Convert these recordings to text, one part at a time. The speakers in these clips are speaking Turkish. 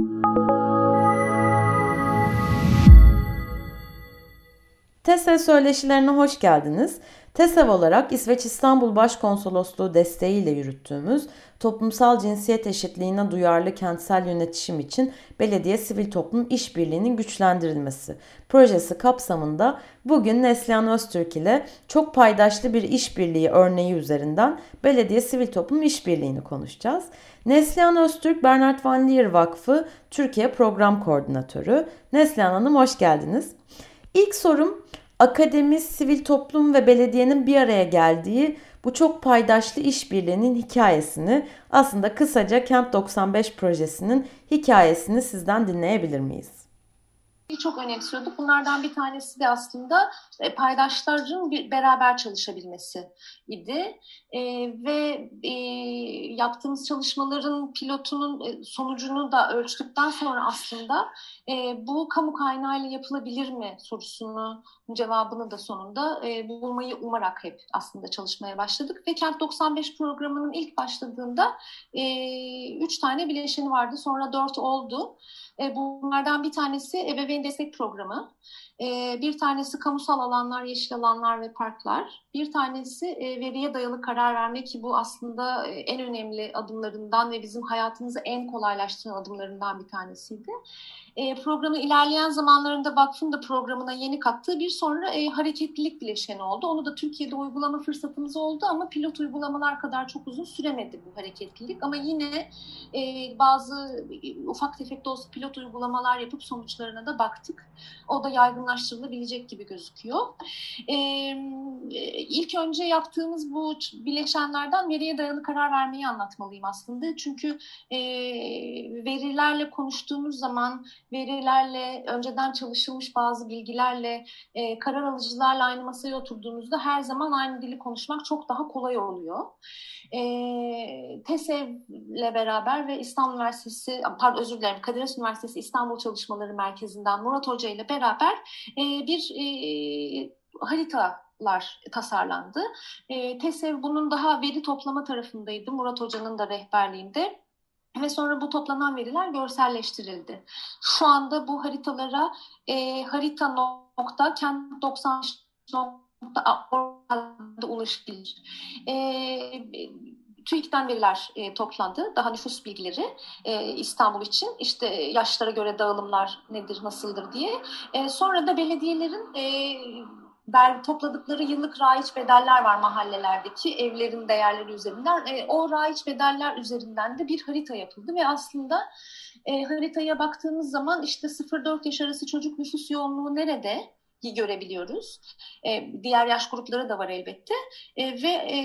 you TESEV söyleşilerine hoş geldiniz. TESEV olarak İsveç İstanbul Başkonsolosluğu desteğiyle yürüttüğümüz toplumsal cinsiyet eşitliğine duyarlı kentsel yönetişim için belediye sivil toplum işbirliğinin güçlendirilmesi projesi kapsamında bugün Neslihan Öztürk ile çok paydaşlı bir işbirliği örneği üzerinden belediye sivil toplum işbirliğini konuşacağız. Neslihan Öztürk Bernard Van Leer Vakfı Türkiye Program Koordinatörü. Neslihan Hanım hoş geldiniz. İlk sorum akademi, sivil toplum ve belediyenin bir araya geldiği bu çok paydaşlı işbirliğinin hikayesini aslında kısaca Kent 95 projesinin hikayesini sizden dinleyebilir miyiz? Çok önemsiyorduk. Bunlardan bir tanesi de aslında e, paydaşların bir beraber çalışabilmesi idi. E, ve e, yaptığımız çalışmaların pilotunun e, sonucunu da ölçtükten sonra aslında e, bu kamu kaynağıyla yapılabilir mi sorusunun cevabını da sonunda e, bulmayı umarak hep aslında çalışmaya başladık. Ve Kent 95 programının ilk başladığında e, üç tane bileşeni vardı. Sonra dört oldu. E, bunlardan bir tanesi ebeveyn destek programı. E, bir tanesi kamusal alanlar, yeşil alanlar ve parklar. Bir tanesi e, veriye dayalı karar vermek ki bu aslında en önemli adımlarından ve bizim hayatımızı en kolaylaştıran adımlarından bir tanesiydi e, programın ilerleyen zamanlarında vakfın da programına yeni kattığı bir sonra e, hareketlilik bileşeni oldu. Onu da Türkiye'de uygulama fırsatımız oldu ama pilot uygulamalar kadar çok uzun süremedi bu hareketlilik. Ama yine e, bazı ufak tefek de olsa pilot uygulamalar yapıp sonuçlarına da baktık. O da yaygınlaştırılabilecek gibi gözüküyor. E, ilk önce yaptığımız bu bileşenlerden veriye dayalı karar vermeyi anlatmalıyım aslında. Çünkü e, verilerle konuştuğumuz zaman verilerle, önceden çalışılmış bazı bilgilerle, e, karar alıcılarla aynı masaya oturduğunuzda her zaman aynı dili konuşmak çok daha kolay oluyor. E, TESEV'le beraber ve İstanbul Üniversitesi, pardon özür dilerim, Kadir Üniversitesi İstanbul Çalışmaları Merkezi'nden Murat Hoca ile beraber e, bir e, haritalar tasarlandı. E, TESEV bunun daha veri toplama tarafındaydı. Murat Hoca'nın da rehberliğinde ve sonra bu toplanan veriler görselleştirildi. Şu anda bu haritalara e, harita nokta kent 90 nokta ulaşabilir. E, TÜİK'ten veriler e, toplandı. Daha nüfus bilgileri e, İstanbul için. işte yaşlara göre dağılımlar nedir, nasıldır diye. E, sonra da belediyelerin e, der, topladıkları yıllık raiç bedeller var mahallelerdeki evlerin değerleri üzerinden. E, o raiç bedeller üzerinden de bir harita yapıldı ve aslında e, haritaya baktığımız zaman işte 0-4 yaş arası çocuk nüfus yoğunluğu nerede? görebiliyoruz. E, diğer yaş grupları da var elbette. E, ve e,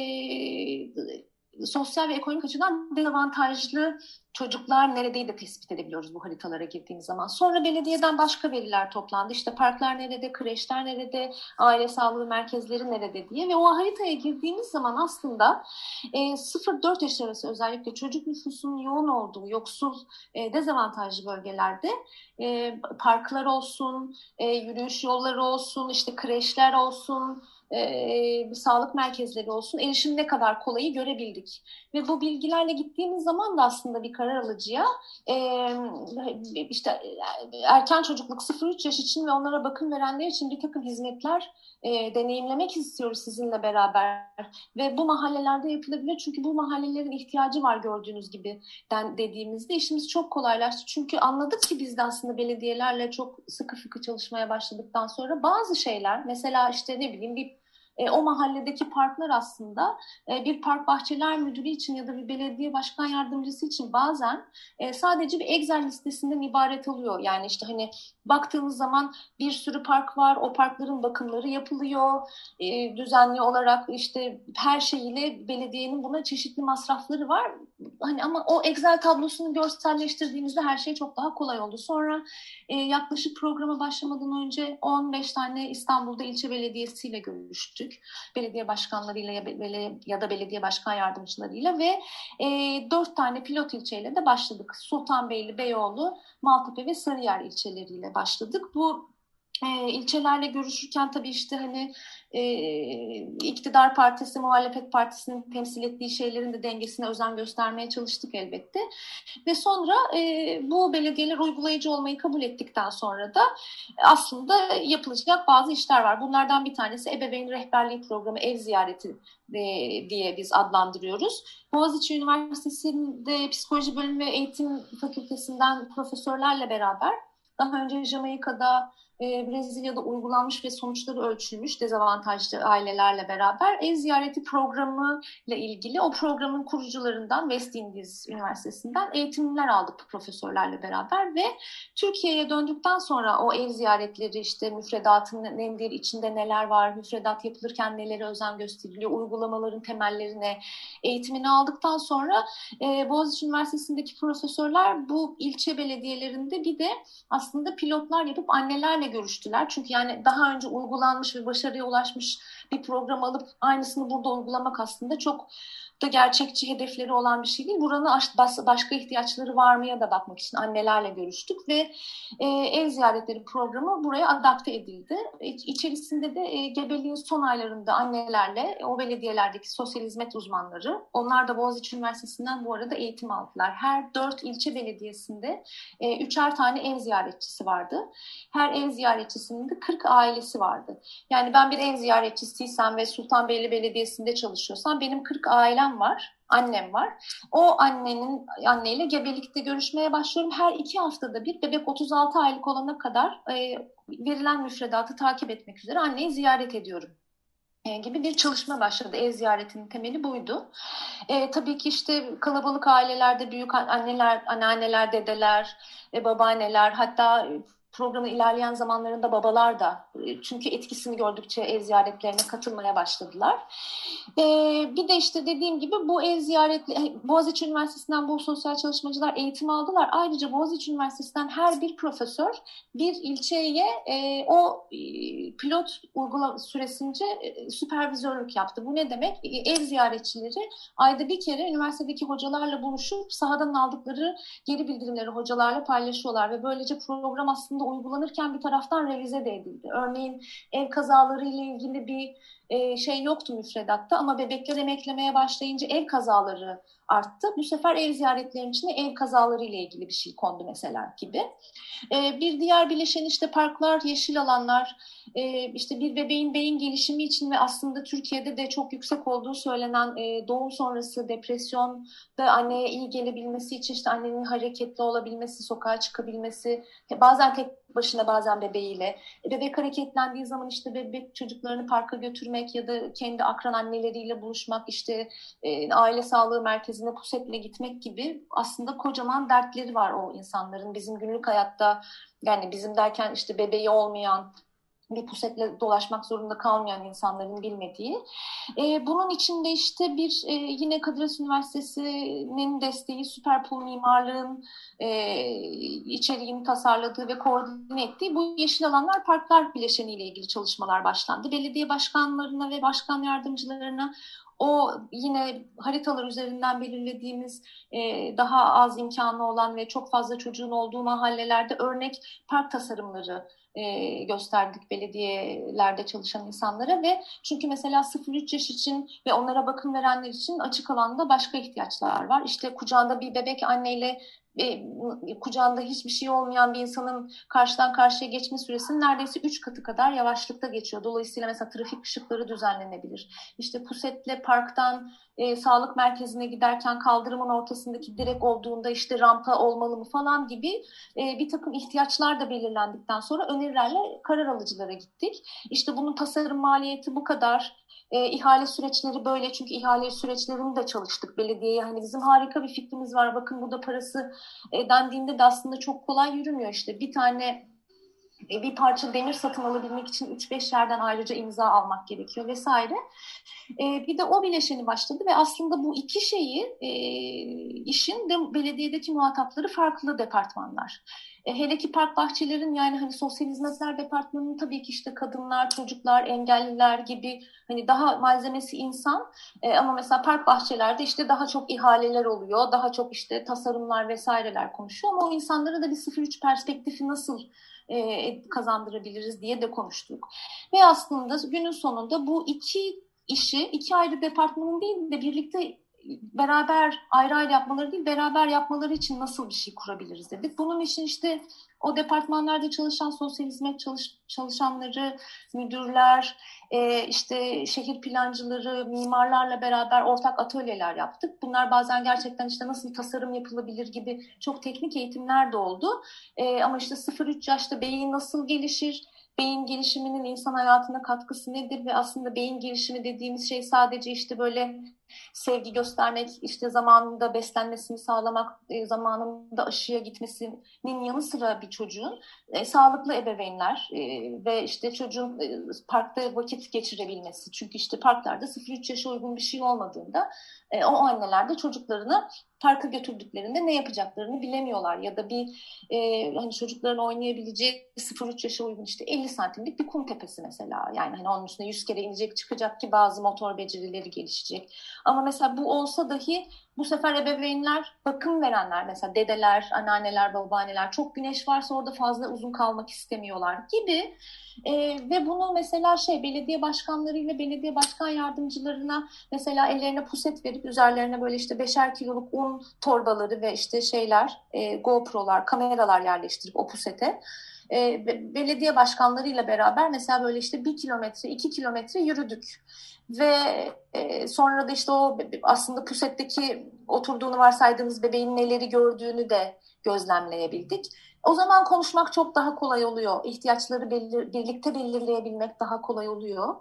sosyal ve ekonomik açıdan dezavantajlı çocuklar neredeyi de tespit edebiliyoruz bu haritalara girdiğimiz zaman. Sonra belediyeden başka veriler toplandı. İşte parklar nerede, kreşler nerede, aile sağlığı merkezleri nerede diye ve o haritaya girdiğimiz zaman aslında e, 0-4 yaş arası özellikle çocuk nüfusunun yoğun olduğu yoksul e, dezavantajlı bölgelerde e, parklar olsun, e, yürüyüş yolları olsun, işte kreşler olsun, e, sağlık merkezleri olsun erişim ne kadar kolayı görebildik. Ve bu bilgilerle gittiğimiz zaman da aslında bir karar alıcıya e, işte erken çocukluk 0-3 yaş için ve onlara bakım verenler için bir takım hizmetler e, deneyimlemek istiyoruz sizinle beraber. Ve bu mahallelerde yapılabilir çünkü bu mahallelerin ihtiyacı var gördüğünüz gibi den, dediğimizde işimiz çok kolaylaştı. Çünkü anladık ki biz de aslında belediyelerle çok sıkı fıkı çalışmaya başladıktan sonra bazı şeyler mesela işte ne bileyim bir e, o mahalledeki parklar aslında e, bir park bahçeler müdürü için ya da bir belediye başkan yardımcısı için bazen e, sadece bir Excel listesinden ibaret oluyor. Yani işte hani baktığımız zaman bir sürü park var, o parkların bakımları yapılıyor, e, düzenli olarak işte her şeyiyle belediyenin buna çeşitli masrafları var. Hani ama o Excel tablosunu görselleştirdiğimizde her şey çok daha kolay oldu. Sonra e, yaklaşık programa başlamadan önce 15 tane İstanbul'da ilçe belediyesiyle görüştük görüştük. Belediye başkanlarıyla ya, da belediye başkan yardımcılarıyla ve e, dört tane pilot ilçeyle de başladık. Sultanbeyli, Beyoğlu, Maltepe ve Sarıyer ilçeleriyle başladık. Bu e, ilçelerle görüşürken tabii işte hani e, iktidar partisi, muhalefet partisinin temsil ettiği şeylerin de dengesine özen göstermeye çalıştık elbette. Ve sonra e, bu belediyeler uygulayıcı olmayı kabul ettikten sonra da aslında yapılacak bazı işler var. Bunlardan bir tanesi ebeveyn rehberliği programı, ev ziyareti e, diye biz adlandırıyoruz. Boğaziçi Üniversitesi'nde psikoloji bölümü ve eğitim fakültesinden profesörlerle beraber daha önce Jamaika'da e, Brezilya'da uygulanmış ve sonuçları ölçülmüş dezavantajlı ailelerle beraber ev ziyareti programı ile ilgili o programın kurucularından West Indies Üniversitesi'nden eğitimler aldık profesörlerle beraber ve Türkiye'ye döndükten sonra o ev ziyaretleri işte müfredatın nedir, içinde neler var, müfredat yapılırken nelere özen gösteriliyor, uygulamaların temellerine eğitimini aldıktan sonra e, Boğaziçi Üniversitesi'ndeki profesörler bu ilçe belediyelerinde bir de aslında pilotlar yapıp annelerle görüştüler. Çünkü yani daha önce uygulanmış ve başarıya ulaşmış bir program alıp aynısını burada uygulamak aslında çok da gerçekçi hedefleri olan bir şey değil. Buranın başka ihtiyaçları var mıya da bakmak için annelerle görüştük ve e, ev ziyaretleri programı buraya adapte edildi. İçerisinde de e, gebeliğin son aylarında annelerle o belediyelerdeki sosyal hizmet uzmanları, onlar da Boğaziçi Üniversitesi'nden bu arada eğitim aldılar. Her dört ilçe belediyesinde e, üçer tane ev ziyaretçisi vardı. Her ev ziyaretçisinin de 40 ailesi vardı. Yani ben bir ev ziyaretçisiysem ve Sultanbeyli Belediyesi'nde çalışıyorsam benim 40 ailem annem var, annem var. O annenin anneyle gebelikte görüşmeye başlıyorum. Her iki haftada bir bebek 36 aylık olana kadar e, verilen müfredatı takip etmek üzere anneyi ziyaret ediyorum e, gibi bir çalışma başladı. Ev ziyaretinin temeli buydu. E, tabii ki işte kalabalık ailelerde büyük anneler, anneanneler, dedeler, e, babaanneler hatta programın ilerleyen zamanlarında babalar da e, çünkü etkisini gördükçe ev ziyaretlerine katılmaya başladılar. Ee, bir de işte dediğim gibi bu ev ziyaretli e, Boğaziçi Üniversitesi'nden bu sosyal çalışmacılar eğitim aldılar. Ayrıca Boğaziçi Üniversitesi'nden her bir profesör bir ilçeye e, o e, pilot uygula süresince e, süpervizörlük yaptı. Bu ne demek? E, ev ziyaretçileri ayda bir kere üniversitedeki hocalarla buluşup sahadan aldıkları geri bildirimleri hocalarla paylaşıyorlar ve böylece program aslında uygulanırken bir taraftan revize de edildi. Örneğin ev kazaları ile ilgili bir e, şey yoktu müfredatta ama bebekler emeklemeye başlayınca ev kazaları arttı. Bu sefer ev ziyaretlerinin içine ev kazaları ile ilgili bir şey kondu mesela gibi. E, bir diğer bileşen işte parklar, yeşil alanlar, e, işte bir bebeğin beyin gelişimi için ve aslında Türkiye'de de çok yüksek olduğu söylenen doğum sonrası depresyon da anneye iyi gelebilmesi için işte annenin hareketli olabilmesi, sokağa çıkabilmesi, bazen tek başına bazen bebeğiyle. E, bebek hareketlendiği zaman işte bebek çocuklarını parka götürmek ya da kendi akran anneleriyle buluşmak, işte e, aile sağlığı merkezine pusetle gitmek gibi aslında kocaman dertleri var o insanların bizim günlük hayatta yani bizim derken işte bebeği olmayan bir pusetle dolaşmak zorunda kalmayan insanların bilmediği. E, bunun içinde işte bir e, yine Kadir Üniversitesi'nin desteği Süperpool Mimarlığın e, içeriğini tasarladığı ve koordine ettiği bu Yeşil Alanlar Parklar Bileşeni ile ilgili çalışmalar başlandı. Belediye başkanlarına ve başkan yardımcılarına o yine haritalar üzerinden belirlediğimiz e, daha az imkanı olan ve çok fazla çocuğun olduğu mahallelerde örnek park tasarımları e, gösterdik belediyelerde çalışan insanlara ve çünkü mesela 0-3 yaş için ve onlara bakım verenler için açık alanda başka ihtiyaçlar var. İşte kucağında bir bebek anneyle e, kucağında hiçbir şey olmayan bir insanın karşıdan karşıya geçme süresinin neredeyse 3 katı kadar yavaşlıkta geçiyor. Dolayısıyla mesela trafik ışıkları düzenlenebilir. İşte pusetle parktan e, sağlık merkezine giderken kaldırımın ortasındaki direk olduğunda işte rampa olmalı mı falan gibi e, bir takım ihtiyaçlar da belirlendikten sonra önerilerle karar alıcılara gittik. İşte bunun tasarım maliyeti bu kadar, e, ihale süreçleri böyle çünkü ihale süreçlerini de çalıştık belediyeye. Hani bizim harika bir fikrimiz var. Bakın burada parası e, dendiğinde de aslında çok kolay yürümüyor işte. Bir tane bir parça demir satın alabilmek için 3-5 yerden ayrıca imza almak gerekiyor vesaire. E, bir de o bileşeni başladı ve aslında bu iki şeyi e, işin de belediyedeki muhatapları farklı departmanlar. E, hele ki park bahçelerin yani hani sosyal hizmetler departmanının tabii ki işte kadınlar, çocuklar, engelliler gibi hani daha malzemesi insan e, ama mesela park bahçelerde işte daha çok ihaleler oluyor, daha çok işte tasarımlar vesaireler konuşuyor ama o insanlara da bir 0-3 perspektifi nasıl e, kazandırabiliriz diye de konuştuk. Ve aslında günün sonunda bu iki işi iki ayrı departmanın değil de birlikte beraber ayrı ayrı yapmaları değil beraber yapmaları için nasıl bir şey kurabiliriz dedik. Bunun için işte o departmanlarda çalışan sosyal hizmet çalış, çalışanları, müdürler, e, işte şehir plancıları, mimarlarla beraber ortak atölyeler yaptık. Bunlar bazen gerçekten işte nasıl tasarım yapılabilir gibi çok teknik eğitimler de oldu. E, ama işte 0-3 yaşta beyin nasıl gelişir, beyin gelişiminin insan hayatına katkısı nedir ve aslında beyin gelişimi dediğimiz şey sadece işte böyle sevgi göstermek, işte zamanında beslenmesini sağlamak, e, zamanında aşıya gitmesinin yanı sıra bir çocuğun e, sağlıklı ebeveynler e, ve işte çocuğun e, parkta vakit geçirebilmesi. Çünkü işte parklarda 0-3 yaşa uygun bir şey olmadığında e, o anneler de çocuklarını parka götürdüklerinde ne yapacaklarını bilemiyorlar. Ya da bir e, hani çocukların oynayabileceği 0-3 yaşa uygun işte 50 santimlik bir kum tepesi mesela. Yani hani onun üstüne 100 kere inecek çıkacak ki bazı motor becerileri gelişecek. Ama mesela bu olsa dahi bu sefer ebeveynler bakım verenler mesela dedeler, anneanneler, babaanneler çok güneş varsa orada fazla uzun kalmak istemiyorlar gibi e, ve bunu mesela şey belediye başkanlarıyla belediye başkan yardımcılarına mesela ellerine puset verip üzerlerine böyle işte beşer kiloluk un torbaları ve işte şeyler e, GoPro'lar, kameralar yerleştirip o pusete e, belediye başkanlarıyla beraber mesela böyle işte bir kilometre, iki kilometre yürüdük. Ve e, sonra da işte o aslında pusetteki oturduğunu varsaydığımız bebeğin neleri gördüğünü de gözlemleyebildik. O zaman konuşmak çok daha kolay oluyor. İhtiyaçları belir, birlikte belirleyebilmek daha kolay oluyor.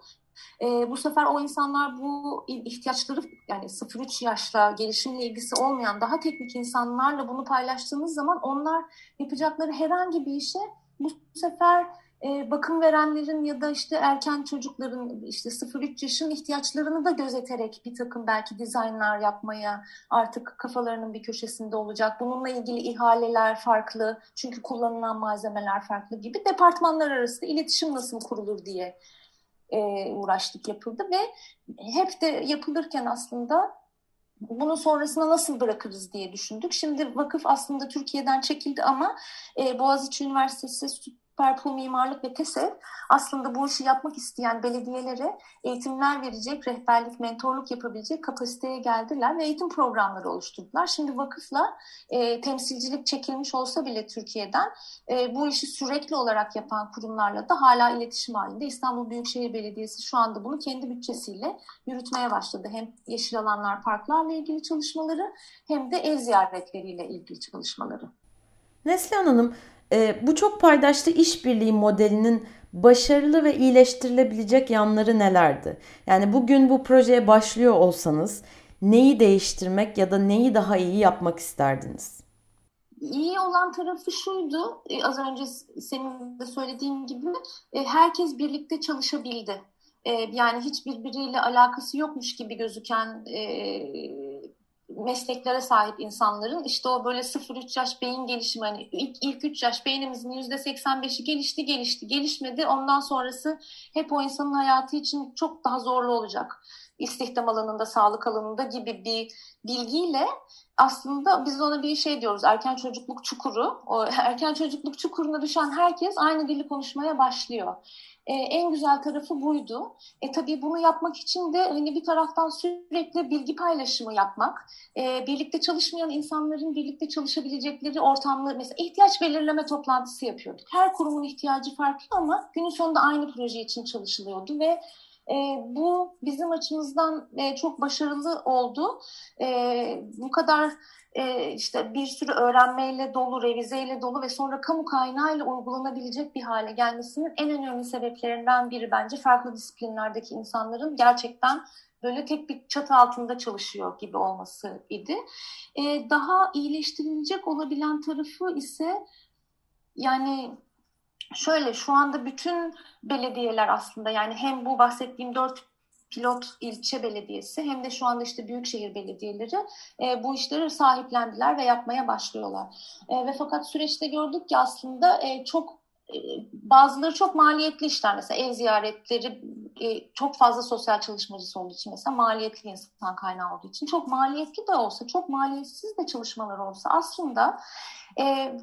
E, bu sefer o insanlar bu ihtiyaçları yani 0-3 yaşla gelişimle ilgisi olmayan daha teknik insanlarla bunu paylaştığınız zaman onlar yapacakları herhangi bir işe bu sefer e, bakım verenlerin ya da işte erken çocukların işte 0-3 yaşın ihtiyaçlarını da gözeterek bir takım belki dizaynlar yapmaya artık kafalarının bir köşesinde olacak. Bununla ilgili ihaleler farklı çünkü kullanılan malzemeler farklı gibi departmanlar arası iletişim nasıl kurulur diye e, uğraştık yapıldı ve hep de yapılırken aslında bunu sonrasında nasıl bırakırız diye düşündük. Şimdi vakıf aslında Türkiye'den çekildi ama e, Boğaziçi Üniversitesi Perpul Mimarlık ve TESEV aslında bu işi yapmak isteyen belediyelere eğitimler verecek, rehberlik, mentorluk yapabilecek kapasiteye geldiler ve eğitim programları oluşturdular. Şimdi vakıfla e, temsilcilik çekilmiş olsa bile Türkiye'den e, bu işi sürekli olarak yapan kurumlarla da hala iletişim halinde. İstanbul Büyükşehir Belediyesi şu anda bunu kendi bütçesiyle yürütmeye başladı. Hem yeşil alanlar, parklarla ilgili çalışmaları hem de ev ziyaretleriyle ilgili çalışmaları. Neslihan Hanım, e, bu çok paydaşlı işbirliği modelinin başarılı ve iyileştirilebilecek yanları nelerdi? Yani bugün bu projeye başlıyor olsanız neyi değiştirmek ya da neyi daha iyi yapmak isterdiniz? İyi olan tarafı şuydu, e, az önce senin de söylediğin gibi e, herkes birlikte çalışabildi. E, yani hiç birbiriyle alakası yokmuş gibi gözüken mesleklere sahip insanların işte o böyle 0-3 yaş beyin gelişimi hani ilk, ilk 3 yaş beynimizin %85'i gelişti gelişti gelişmedi. Ondan sonrası hep o insanın hayatı için çok daha zorlu olacak istihdam alanında sağlık alanında gibi bir bilgiyle aslında biz ona bir şey diyoruz erken çocukluk çukuru o erken çocukluk çukuruna düşen herkes aynı dili konuşmaya başlıyor e, en güzel tarafı buydu. E, tabii bunu yapmak için de hani bir taraftan sürekli bilgi paylaşımı yapmak, e, birlikte çalışmayan insanların birlikte çalışabilecekleri ortamları, mesela ihtiyaç belirleme toplantısı yapıyorduk. Her kurumun ihtiyacı farklı ama günün sonunda aynı proje için çalışılıyordu ve e, bu bizim açımızdan e, çok başarılı oldu. E, bu kadar e, işte bir sürü öğrenmeyle dolu, revizeyle dolu ve sonra kamu kaynağıyla uygulanabilecek bir hale gelmesinin en önemli sebeplerinden biri bence farklı disiplinlerdeki insanların gerçekten böyle tek bir çatı altında çalışıyor gibi olması idi. E, daha iyileştirilecek olabilen tarafı ise yani şöyle şu anda bütün belediyeler aslında yani hem bu bahsettiğim dört pilot ilçe belediyesi hem de şu anda işte büyükşehir belediyeleri e, bu işleri sahiplendiler ve yapmaya başlıyorlar. E, ve fakat süreçte gördük ki aslında e, çok e, bazıları çok maliyetli işler mesela ev ziyaretleri e, çok fazla sosyal çalışmacısı olduğu için mesela maliyetli insan kaynağı olduğu için çok maliyetli de olsa çok maliyetsiz de çalışmalar olsa aslında e,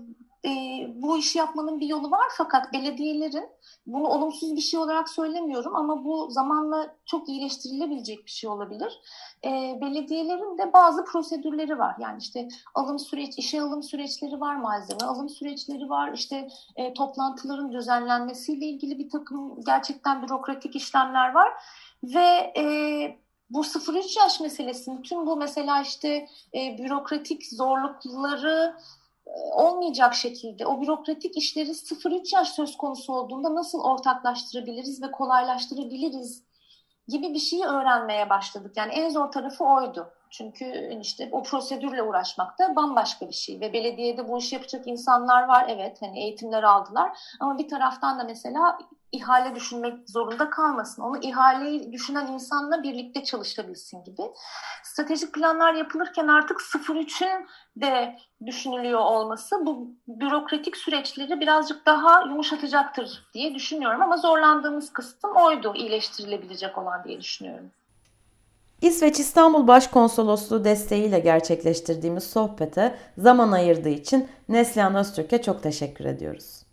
e, bu işi yapmanın bir yolu var fakat belediyelerin bunu olumsuz bir şey olarak söylemiyorum ama bu zamanla çok iyileştirilebilecek bir şey olabilir. E, belediyelerin de bazı prosedürleri var. Yani işte alım süreç, işe alım süreçleri var, malzeme alım süreçleri var. İşte e, toplantıların düzenlenmesiyle ilgili bir takım gerçekten bürokratik işlemler var. Ve e, bu 0-3 yaş meselesini tüm bu mesela işte e, bürokratik zorlukları olmayacak şekilde o bürokratik işleri 0-3 yaş söz konusu olduğunda nasıl ortaklaştırabiliriz ve kolaylaştırabiliriz gibi bir şeyi öğrenmeye başladık. Yani en zor tarafı oydu. Çünkü işte o prosedürle uğraşmak da bambaşka bir şey ve belediyede bu işi yapacak insanlar var. Evet hani eğitimler aldılar ama bir taraftan da mesela ihale düşünmek zorunda kalmasın. Onu ihaleyi düşünen insanla birlikte çalışabilsin gibi. Stratejik planlar yapılırken artık 0-3'ün de düşünülüyor olması bu bürokratik süreçleri birazcık daha yumuşatacaktır diye düşünüyorum. Ama zorlandığımız kısım oydu iyileştirilebilecek olan diye düşünüyorum. İsveç İstanbul Başkonsolosluğu desteğiyle gerçekleştirdiğimiz sohbete zaman ayırdığı için Neslihan Öztürk'e çok teşekkür ediyoruz.